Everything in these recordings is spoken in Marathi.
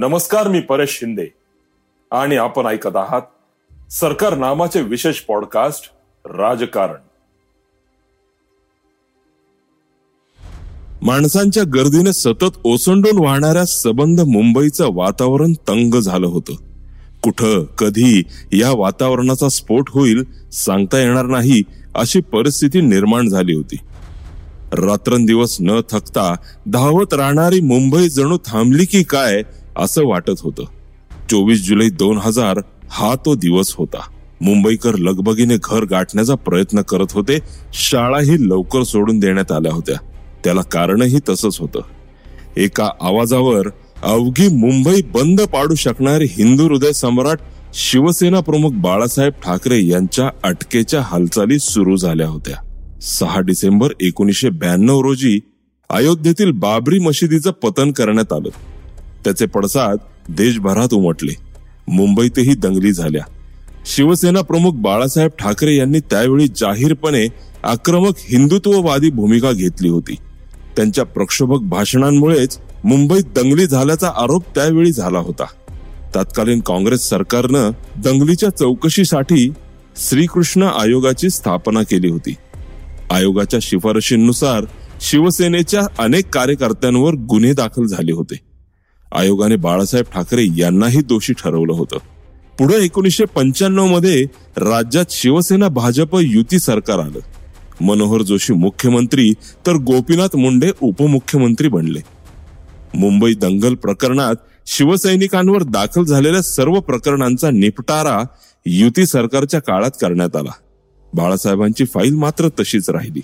नमस्कार मी परेश शिंदे. आणि आपण ऐकत आहात सरकार नामाचे विशेष पॉडकास्ट राजकारण. माणसांच्या गर्दीने सतत ओसंडून वाहणाऱ्या सबंध मुंबईचं वातावरण तंग झालं होतं. कुठं कधी या वातावरणाचा स्फोट होईल सांगता येणार नाही अशी परिस्थिती निर्माण झाली होती. रात्रंदिवस न थकता धावत राहणारी मुंबई जणू थांबली की काय असं वाटत होतं. चोवीस जुलै दोन हजार हा तो दिवस होता. मुंबईकर लगबगीने घर गाठण्याचा प्रयत्न करत होते शाळाही लवकर सोडून देण्यात आल्या होत्या. त्याला कारणही तसंच होतं. एका आवाजावर अवघी मुंबई बंद पाडू शकणारे हिंदू हृदय सम्राट शिवसेना प्रमुख बाळासाहेब ठाकरे यांच्या अटकेच्या हालचाली सुरू झाल्या होत्या. सहा डिसेंबर एकोणीसशे ब्याण्णव रोजी अयोध्येतील बाबरी मशिदीचं पतन करण्यात आलं. त्याचे पडसाद देशभरात उमटले. मुंबईतही दंगली झाल्या. शिवसेना प्रमुख बाळासाहेब ठाकरे यांनी त्यावेळी जाहीरपणे आक्रमक हिंदुत्ववादी भूमिका घेतली होती. त्यांच्या प्रक्षोभक भाषणांमुळेच मुंबईत दंगली झाल्याचा आरोप त्यावेळी झाला होता. तत्कालीन काँग्रेस सरकारनं दंगलीच्या चौकशीसाठी श्रीकृष्ण आयोगाची स्थापना केली होती. आयोगाच्या शिफारशींनुसार शिवसेनेच्या अनेक कार्यकर्त्यांवर गुन्हे दाखल झाले होते. आयोगाने बाळासाहेब ठाकरे यांनाही दोषी ठरवलं होतं. पुढे एकोणीसशे पंच्याण्णवमध्ये राज्यात शिवसेना भाजप युती सरकार आलं. मनोहर जोशी मुख्यमंत्री तर गोपीनाथ मुंडे उपमुख्यमंत्री बनले. मुंबई दंगल प्रकरणात शिवसैनिकांवर दाखल झालेल्या सर्व प्रकरणांचा निपटारा युती सरकारच्या काळात करण्यात आला. बाळासाहेबांची फाईल मात्र तशीच राहिली.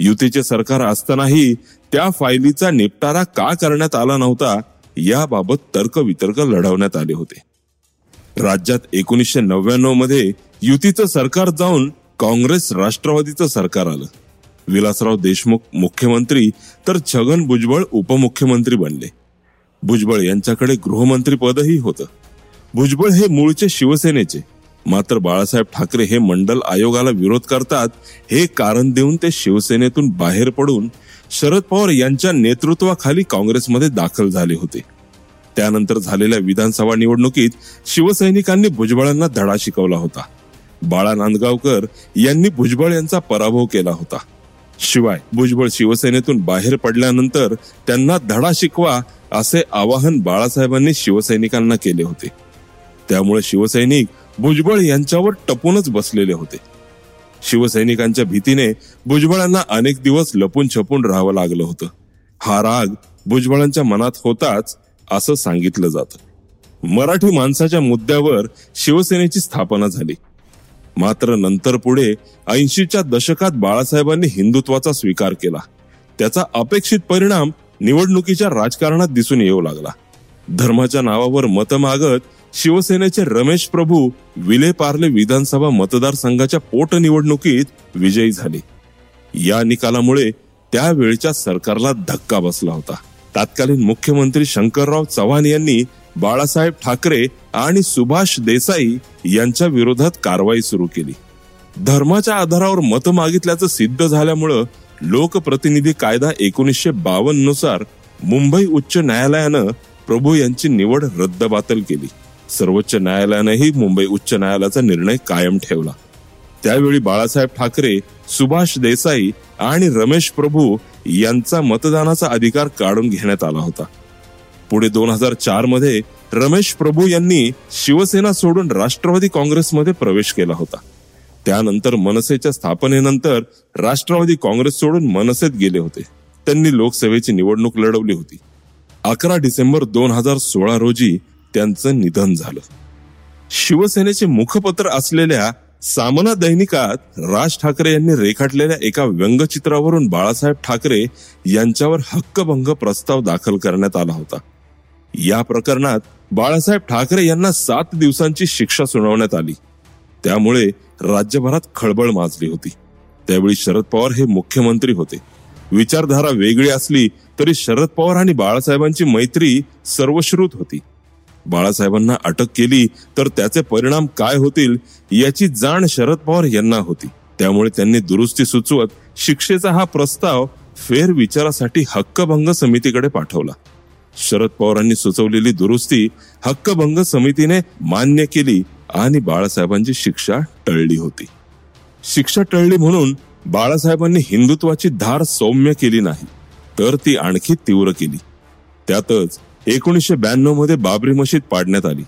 युतीचे सरकार असतानाही त्या फायलीचा निपटारा का करण्यात आला नव्हता याबाबत तर्क वितर्क लढवण्यात आले होते. राज्यात एकोणीसशे नव्याण्णवमध्ये युतीचं सरकार जाऊन काँग्रेस राष्ट्रवादीचं सरकार आलं. विलासराव देशमुख मुख्यमंत्री तर छगन भुजबळ उपमुख्यमंत्री बनले. भुजबळ यांच्याकडे गृहमंत्री पदही होतं. भुजबळ हे मूळचे शिवसेनेचे. मात्र बाळासाहेब ठाकरे हे मंडल आयोगाला विरोध करतात हे कारण देऊन ते शिवसेनेतून बाहेर पडून शरद पवार यांच्या नेतृत्वाखाली काँग्रेसमध्ये दाखल झाले होते. त्यानंतर झालेल्या विधानसभा निवडणुकीत शिवसैनिकांनी भुजबळांना धडा शिकवला होता. बाळा नांदगावकर यांनी भुजबळ यांचा पराभव केला होता. शिवाय भुजबळ शिवसेनेतून बाहेर पडल्यानंतर त्यांना धडा शिकवा असे आवाहन बाळासाहेबांनी शिवसैनिकांना केले होते. त्यामुळे शिवसैनिक भुजबळ यांच्यावर टपूनच बसलेले होते. शिवसैनिकांच्या भीतीने भुजबळांना अनेक दिवस लपून छपून राहावं लागलं होतं. हा राग भुजबळांच्या मनात होताच असं सांगितलं जातं. मराठी माणसाच्या मुद्द्यावर शिवसेनेची स्थापना झाली. मात्र नंतर पुढे ऐंशीच्या दशकात बाळासाहेबांनी हिंदुत्वाचा स्वीकार केला. त्याचा अपेक्षित परिणाम निवडणुकीच्या राजकारणात दिसून येऊ लागला. धर्माच्या नावावर मत मागत शिवसेनेचे रमेश प्रभू विले पार्ले विधानसभा मतदारसंघाच्या पोटनिवडणुकीत विजयी झाले. या निकालामुळे त्यावेळच्या सरकारला धक्का बसला होता. तत्कालीन मुख्यमंत्री शंकरराव चव्हाण यांनी बाळासाहेब ठाकरे आणि सुभाष देसाई यांच्या विरोधात कारवाई सुरू केली. धर्माच्या आधारावर मत मागितल्याचं सिद्ध झाल्यामुळं लोकप्रतिनिधी कायदा एकोणीसशे बावन्ननुसार मुंबई उच्च न्यायालयानं प्रभू यांची निवड रद्दबातल केली. सर्वोच्च न्यायालयानेही मुंबई उच्च न्यायालयाचा निर्णय कायम ठेवला. त्यावेळी बाळासाहेब ठाकरे सुभाष देसाई आणि रमेश प्रभू यांचा मतदानाचा अधिकार काढून घेण्यात आला होता. पुढे दोन हजार चारमध्ये रमेश प्रभू यांनी शिवसेना सोडून राष्ट्रवादी काँग्रेसमध्ये प्रवेश केला होता. त्यानंतर मनसेच्या स्थापनेनंतर राष्ट्रवादी काँग्रेस सोडून मनसेत गेले होते. त्यांनी लोकसभेची निवडणूक लढवली होती. अकरा डिसेंबर दोन हजार सोळा रोजी त्यांचं निधन झालं. शिवसेनेचे मुखपत्र असलेल्या सामना दैनिकात राज ठाकरे यांनी रेखाटलेल्या एका व्यंगचित्रावरून बाळासाहेब ठाकरे यांच्यावर हक्कभंग प्रस्ताव दाखल करण्यात आला होता. या प्रकरणात बाळासाहेब ठाकरे यांना सात दिवसांची शिक्षा सुनावण्यात आली. त्यामुळे राज्यभरात खळबळ माजली होती. त्यावेळी शरद पवार हे मुख्यमंत्री होते. विचारधारा वेगळी असली तरी शरद पवार आणि बाळासाहेबांची मैत्री सर्वश्रुत होती. बाळासाहेबांना अटक केली तर त्याचे परिणाम काय होतील याची जाण शरद पवार यांना होती. त्यामुळे त्यांनी दुरुस्ती सुचवत शिक्षेचा हा प्रस्ताव फेरविचारासाठी हक्कभंग समितीकडे पाठवला. शरद पवारांनी सुचवलेली दुरुस्ती हक्कभंग समितीने मान्य केली आणि बाळासाहेबांची शिक्षा टळली होती. शिक्षा टळली म्हणून बाळासाहेबांनी हिंदुत्वाची धार सौम्य केली नाही तर ती आणखी तीव्र केली. त्यातच एकोणीसशे ब्याण्णवमध्ये बाबरी मशीद पाडण्यात आली.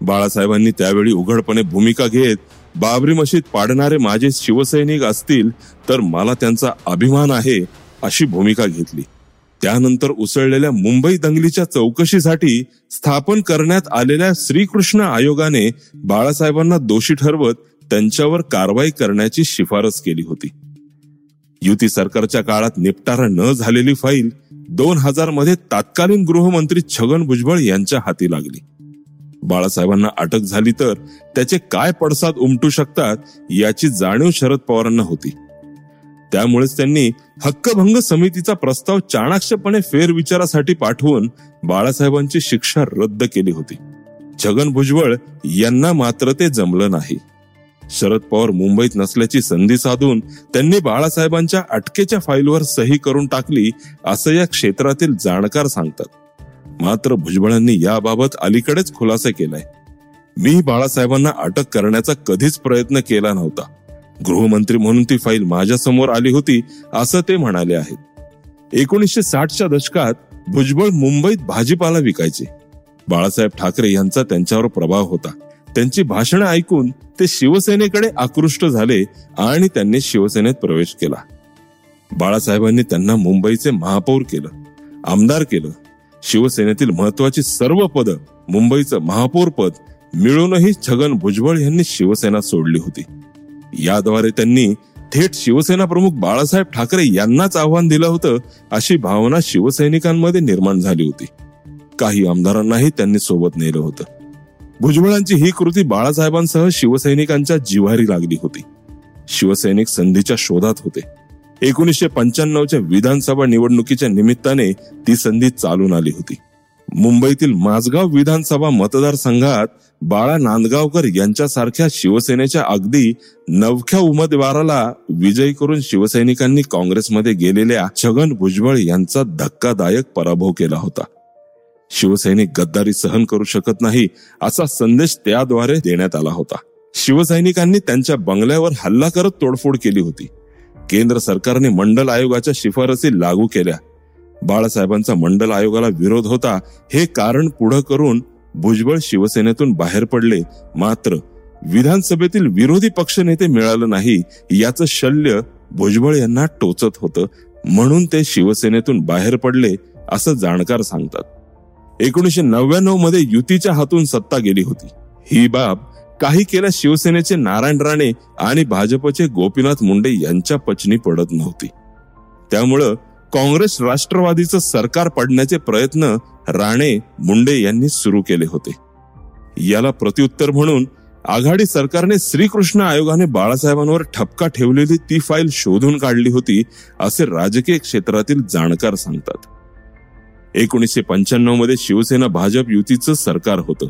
बाळासाहेबांनी त्यावेळी उघडपणे भूमिका घेत बाबरी मशीद पाडणारे माझे शिवसैनिक असतील तर मला त्यांचा अभिमान आहे अशी भूमिका घेतली. त्यानंतर उसळलेल्या मुंबई दंगलीच्या चौकशीसाठी स्थापन करण्यात आलेल्या श्रीकृष्ण आयोगाने बाळासाहेबांना दोषी ठरवत त्यांच्यावर कारवाई करण्याची शिफारस केली होती. युती सरकारच्या काळात निपटारा न झालेली फाईल दोन हजारमध्ये तत्कालीन गृहमंत्री छगन भुजबळ यांच्या हाती लागली. बाळासाहेबांना अटक झाली तर त्याचे काय पडसाद उमटू शकतात याची जाणीव शरद पवारांना होती. त्यामुळेच त्यांनी हक्कभंग समितीचा प्रस्ताव चाणाक्षपणे फेरविचारासाठी पाठवून बाळासाहेबांची शिक्षा रद्द केली होती. छगन भुजबळ यांना मात्र ते जमलं नाही. शरद पवार मुंबईत नसल्याची संधी साधून त्यांनी बाळासाहेबांच्या अटकेच्या फाईलवर सही करून टाकली असं या क्षेत्रातील जाणकार सांगतात. मात्र भुजबळांनी याबाबत अलीकडेच खुलासा केलाय. मी बाळासाहेबांना अटक करण्याचा कधीच प्रयत्न केला नव्हता. गृहमंत्री म्हणून ती फाईल माझ्यासमोर आली होती असं ते म्हणाले आहेत. एकोणीसशे साठच्या दशकात भुजबळ मुंबईत भाजीपाला विकायचे. बाळासाहेब ठाकरे यांचा त्यांच्यावर प्रभाव होता. त्यांची भाषणं ऐकून ते शिवसेनेकडे आकृष्ट झाले आणि त्यांनी शिवसेनेत प्रवेश केला. बाळासाहेबांनी त्यांना मुंबईचे महापौर केलं आमदार केलं. शिवसेनेतील महत्वाची सर्व पद मुंबईचं महापौर पद मिळूनही छगन भुजबळ यांनी शिवसेना सोडली होती. याद्वारे त्यांनी थेट शिवसेना प्रमुख बाळासाहेब ठाकरे यांनाच आव्हान दिलं होतं अशी भावना शिवसैनिकांमध्ये निर्माण झाली होती. काही आमदारांनाही त्यांनी सोबत नेलं होतं. भुजबळांची ही कृती बाळासाहेबांसह शिवसैनिकांच्या जिव्हारी लागली होती. शिवसैनिक संधीच्या शोधात होते. एकोणीसशे पंच्याण्णवच्या विधानसभा निवडणुकीच्या निमित्ताने ती संधी चालून आली होती. मुंबईतील माझगाव विधानसभा मतदारसंघात बाळा नांदगावकर यांच्यासारख्या शिवसेनेच्या अगदी नवख्या उमेदवाराला विजयी करून शिवसैनिकांनी काँग्रेसमध्ये गेलेल्या छगन भुजबळ यांचा धक्कादायक पराभव केला होता. शिवसैनिक गद्दारी सहन करू शकत नाही असा संदेश त्याद्वारे देण्यात आला होता. शिवसैनिकांनी त्यांच्या बंगल्यावर हल्ला करत तोडफोड केली होती. केंद्र सरकारने मंडल आयोगाच्या शिफारसी लागू केल्या. बाळासाहेबांचा मंडल आयोगाला विरोध होता हे कारण पुढं करून भुजबळ शिवसेनेतून बाहेर पडले. मात्र विधानसभेतील विरोधी पक्षनेते मिळालं नाही याचं शल्य भुजबळ यांना टोचत होतं. म्हणून ते शिवसेनेतून बाहेर पडले असं जाणकार सांगतात. एकोणीशे नव्याण्णवमध्ये युतीच्या हातून सत्ता गेली होती. ही बाब काही केल्या शिवसेनेचे नारायण राणे आणि भाजपचे गोपीनाथ मुंडे यांच्या पचनी पडत नव्हती. त्यामुळं काँग्रेस राष्ट्रवादीचं सरकार पडण्याचे प्रयत्न राणे मुंडे यांनी सुरू केले होते. याला प्रत्युत्तर म्हणून आघाडी सरकारने श्रीकृष्ण आयोगाने बाळासाहेबांवर ठपका ठेवलेली ती फाईल शोधून काढली होती असे राजकीय क्षेत्रातील जाणकार सांगतात. एकोणीसशे पंच्याण्णवमध्ये शिवसेना भाजप युतीचं सरकार होतं.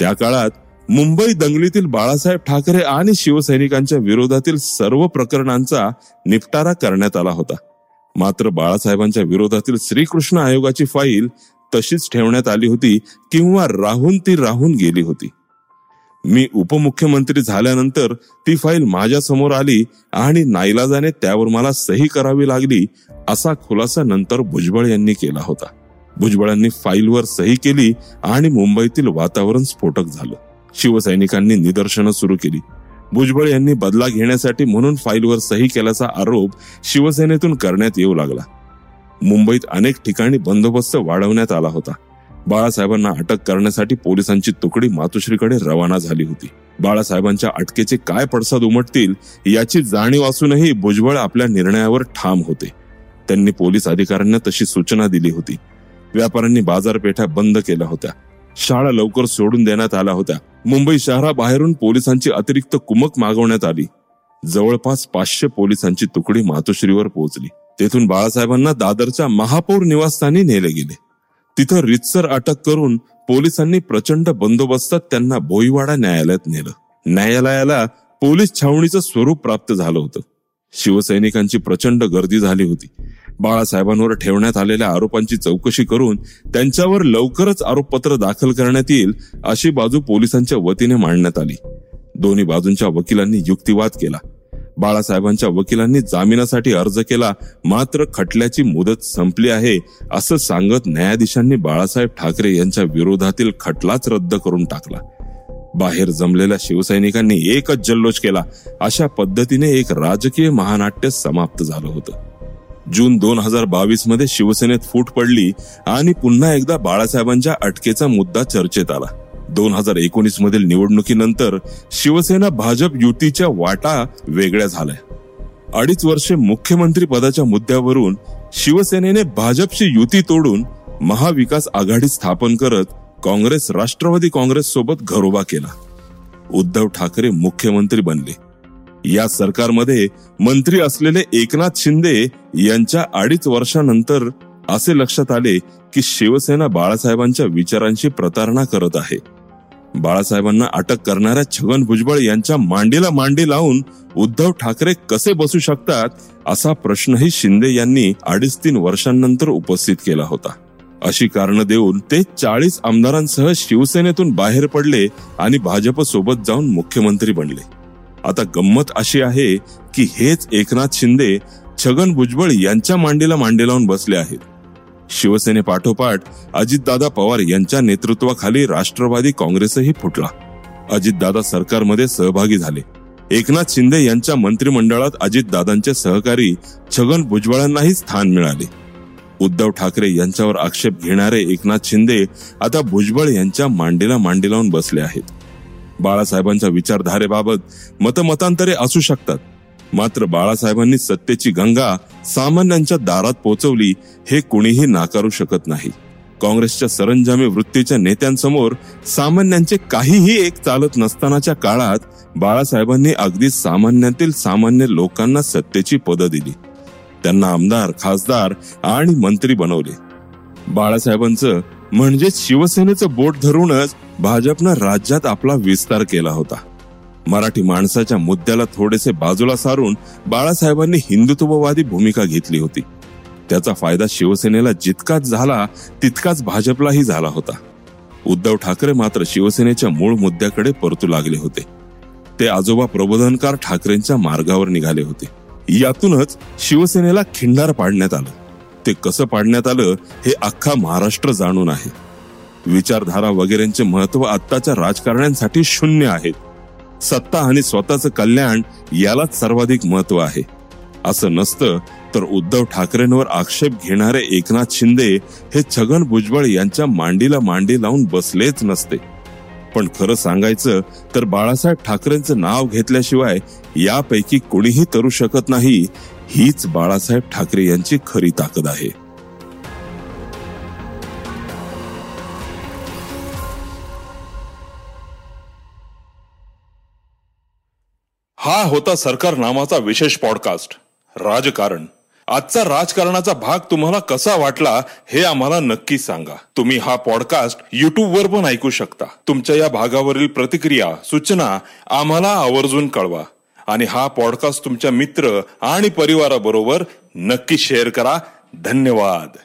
त्या काळात मुंबई दंगलीतील बाळासाहेब ठाकरे आणि शिवसैनिकांच्या विरोधातील सर्व प्रकरणांचा निपटारा करण्यात आला होता. मात्र बाळासाहेबांच्या विरोधातील श्रीकृष्ण आयोगाची फाईल तशीच ठेवण्यात आली होती किंवा राहून ती राहून गेली होती. मी उपमुख्यमंत्री झाल्यानंतर ती फाईल माझ्यासमोर आली आणि नाईलाजाने त्यावर मला सही करावी लागली असा खुलासा नंतर भुजबळ यांनी केला होता. भुजबळांनी फाईलवर सही केली आणि मुंबईतील वातावरण स्फोटक झालं. शिवसैनिकांनी निदर्शनं सुरू केली. भुजबळ यांनी बदला घेण्यासाठी म्हणून फाईलवर सही केल्याचा आरोप शिवसेनेतून करण्यात येऊ लागला. मुंबईत अनेक ठिकाणी बंदोबस्त वाढवण्यात आला होता. बाळासाहेबांना अटक करण्यासाठी पोलिसांची तुकडी मातोश्रीकडे रवाना झाली होती. बाळासाहेबांच्या अटकेचे काय पडसाद उमटतील याची जाणीव असूनही भुजबळ आपल्या निर्णयावर ठाम होते. त्यांनी पोलीस अधिकाऱ्यांना तशी सूचना दिली होती. व्यापाऱ्यांनी बाजारपेठा बंद केल्या होत्या. शाळा लवकर सोडून देण्यात आल्या होत्या. मुंबई शहराबाहेरून पोलिसांची अतिरिक्त कुमक मागवण्यात आली. जवळपास पाचशे पोलिसांची तुकडी मातोश्रीवर पोहोचली. तेथून बाळासाहेबांना दादरच्या महापौर निवासस्थानी नेले गेले. तिथं रितसर अटक करून पोलिसांनी प्रचंड बंदोबस्तात त्यांना भोईवाडा न्यायालयात नेलं. न्यायालयाला पोलीस छावणीचं स्वरूप प्राप्त झालं होतं. शिवसैनिकांची प्रचंड गर्दी झाली होती. बाळासाहेबांवर ठेवण्यात आलेल्या आरोपांची चौकशी करून त्यांच्यावर लवकरच आरोपपत्र दाखल करण्यात येईल अशी बाजू पोलिसांच्या वतीने मांडण्यात आली. दोन्ही बाजूंच्या वकिलांनी युक्तिवाद केला. बाळासाहेबांच्या वकिलांनी जामिनासाठी अर्ज केला मात्र खटल्याची मुदत संपली आहे असं सांगत न्यायाधीशांनी बाळासाहेब ठाकरे यांच्या विरोधातील खटलाच रद्द करून टाकला. बाहेर जमलेल्या शिवसैनिकांनी एकच जल्लोष केला अशा पद्धतीने एक राजकीय महानाट्य समाप्त झालं होतं. जून दोन हजार बावीसमध्ये शिवसेनेत फूट पडली आणि पुन्हा एकदा बाळासाहेबांच्या अटकेचा मुद्दा चर्चेत आला. दोन हजार एकोणीस मधील निवडणुकीनंतर शिवसेना भाजप युतीच्या वाटा वेगळ्या झाल्या. अडीच वर्षे मुख्यमंत्री पदाच्या मुद्द्यावरून शिवसेनेने भाजपची युती तोडून महाविकास आघाडी स्थापन करत काँग्रेस राष्ट्रवादी काँग्रेस सोबत घरोबा केला. उद्धव ठाकरे मुख्यमंत्री बनले. या सरकारमध्ये मंत्री असलेले एकनाथ शिंदे यांच्या अडीच वर्षानंतर असे लक्षात आले की शिवसेना बाळासाहेबांच्या विचारांची प्रतारणा करत आहे. बाळासाहेबांना अटक करणाऱ्या छगन भुजबळ यांच्या मांडीला मांडी लावून उद्धव ठाकरे कसे बसू शकतात असा प्रश्नही शिंदे यांनी अडीच तीन वर्षांनंतर उपस्थित केला होता. अशी कारण देऊन ते चाळीस आमदारांसह शिवसेनेतून बाहेर पडले आणि भाजप सोबत जाऊन मुख्यमंत्री बनले. आता गंमत अशी आहे की हेच एकनाथ शिंदे छगन भुजबळ यांच्या मांडीला मांडी लावून बसले आहेत. शिवसेनेपाठोपाठ अजितदादा पवार यांच्या नेतृत्वाखाली राष्ट्रवादी काँग्रेसही फुटला. अजितदादा सरकारमध्ये सहभागी झाले. एकनाथ शिंदे यांच्या मंत्रिमंडळात अजितदादांचे सहकारी छगन भुजबळांनाही स्थान मिळाले. उद्धव ठाकरे यांच्यावर आक्षेप घेणारे एकनाथ शिंदे आता भुजबळ यांच्या मांडीला मांडी लावून बसले आहेत. बाळासाहेबांच्या विचारधारेबाबत मतमतांतरे असू शकतात. मात्र बाळासाहेबांनी सत्तेची गंगा सामान्यांच्या दारात पोहोचवली हे कुणीही नाकारू शकत नाही. काँग्रेसच्या सरंजामी वृत्तीच्या नेत्यांसमोर सामान्यांचे काहीही एक चालत नसतानाच्या काळात बाळासाहेबांनी अगदी सामान्यातील सामान्य लोकांना सत्तेची पदं दिली. त्यांना आमदार खासदार आणि मंत्री बनवले. बाळासाहेबांचं म्हणजेच शिवसेनेचं बोट धरूनच भाजपनं राज्यात आपला विस्तार केला होता. मराठी माणसाच्या मुद्द्याला थोडेसे बाजूला सारून बाळासाहेबांनी हिंदुत्ववादी भूमिका घेतली होती. त्याचा फायदा शिवसेनेला जितकाच झाला तितकाच भाजपलाही झाला होता. उद्धव ठाकरे मात्र शिवसेनेच्या मूळ मुद्द्याकडे परतू लागले होते. ते आजोबा प्रबोधनकार ठाकरेंच्या मार्गावर निघाले होते. यातूनच शिवसेनेला खिंडार पाडण्यात आलं. ते कसं पाडण्यात आलं हे अख्खा महाराष्ट्र जाणून आहे. विचारधारा वगैरेंचे महत्त्व आत्ताच्या राजकारण्यांसाठी शून्य आहेत सत्ता आणि स्वतःचं कल्याण यालाच सर्वाधिक महत्त्व आहे. असं नसतं तर उद्धव ठाकरेंवर आक्षेप घेणारे एकनाथ शिंदे हे छगन भुजबळ यांच्या मांडीला मांडी लावून बसलेच नसते. पण खरं सांगायचं तर बाळासाहेब ठाकरेंचं नाव घेतल्याशिवाय यापैकी कोणीही तरू शकत नाही हीच बाळासाहेब ठाकरे यांची खरी ताकद आहे. हा होता सरकार नामाचा विशेष पॉडकास्ट राजकारण. आजचा राजकारणाचा भाग तुम्हाला कसा वाटला हे आम्हाला नक्की सांगा. तुम्ही हा पॉडकास्ट युट्यूब वर पण ऐकू शकता. तुमच्या या भागावरील प्रतिक्रिया सूचना आम्हाला आवर्जून कळवा. आणि हा पॉडकास्ट तुमच्या मित्र आणि परिवाराबरोबर नक्की शेअर करा. धन्यवाद.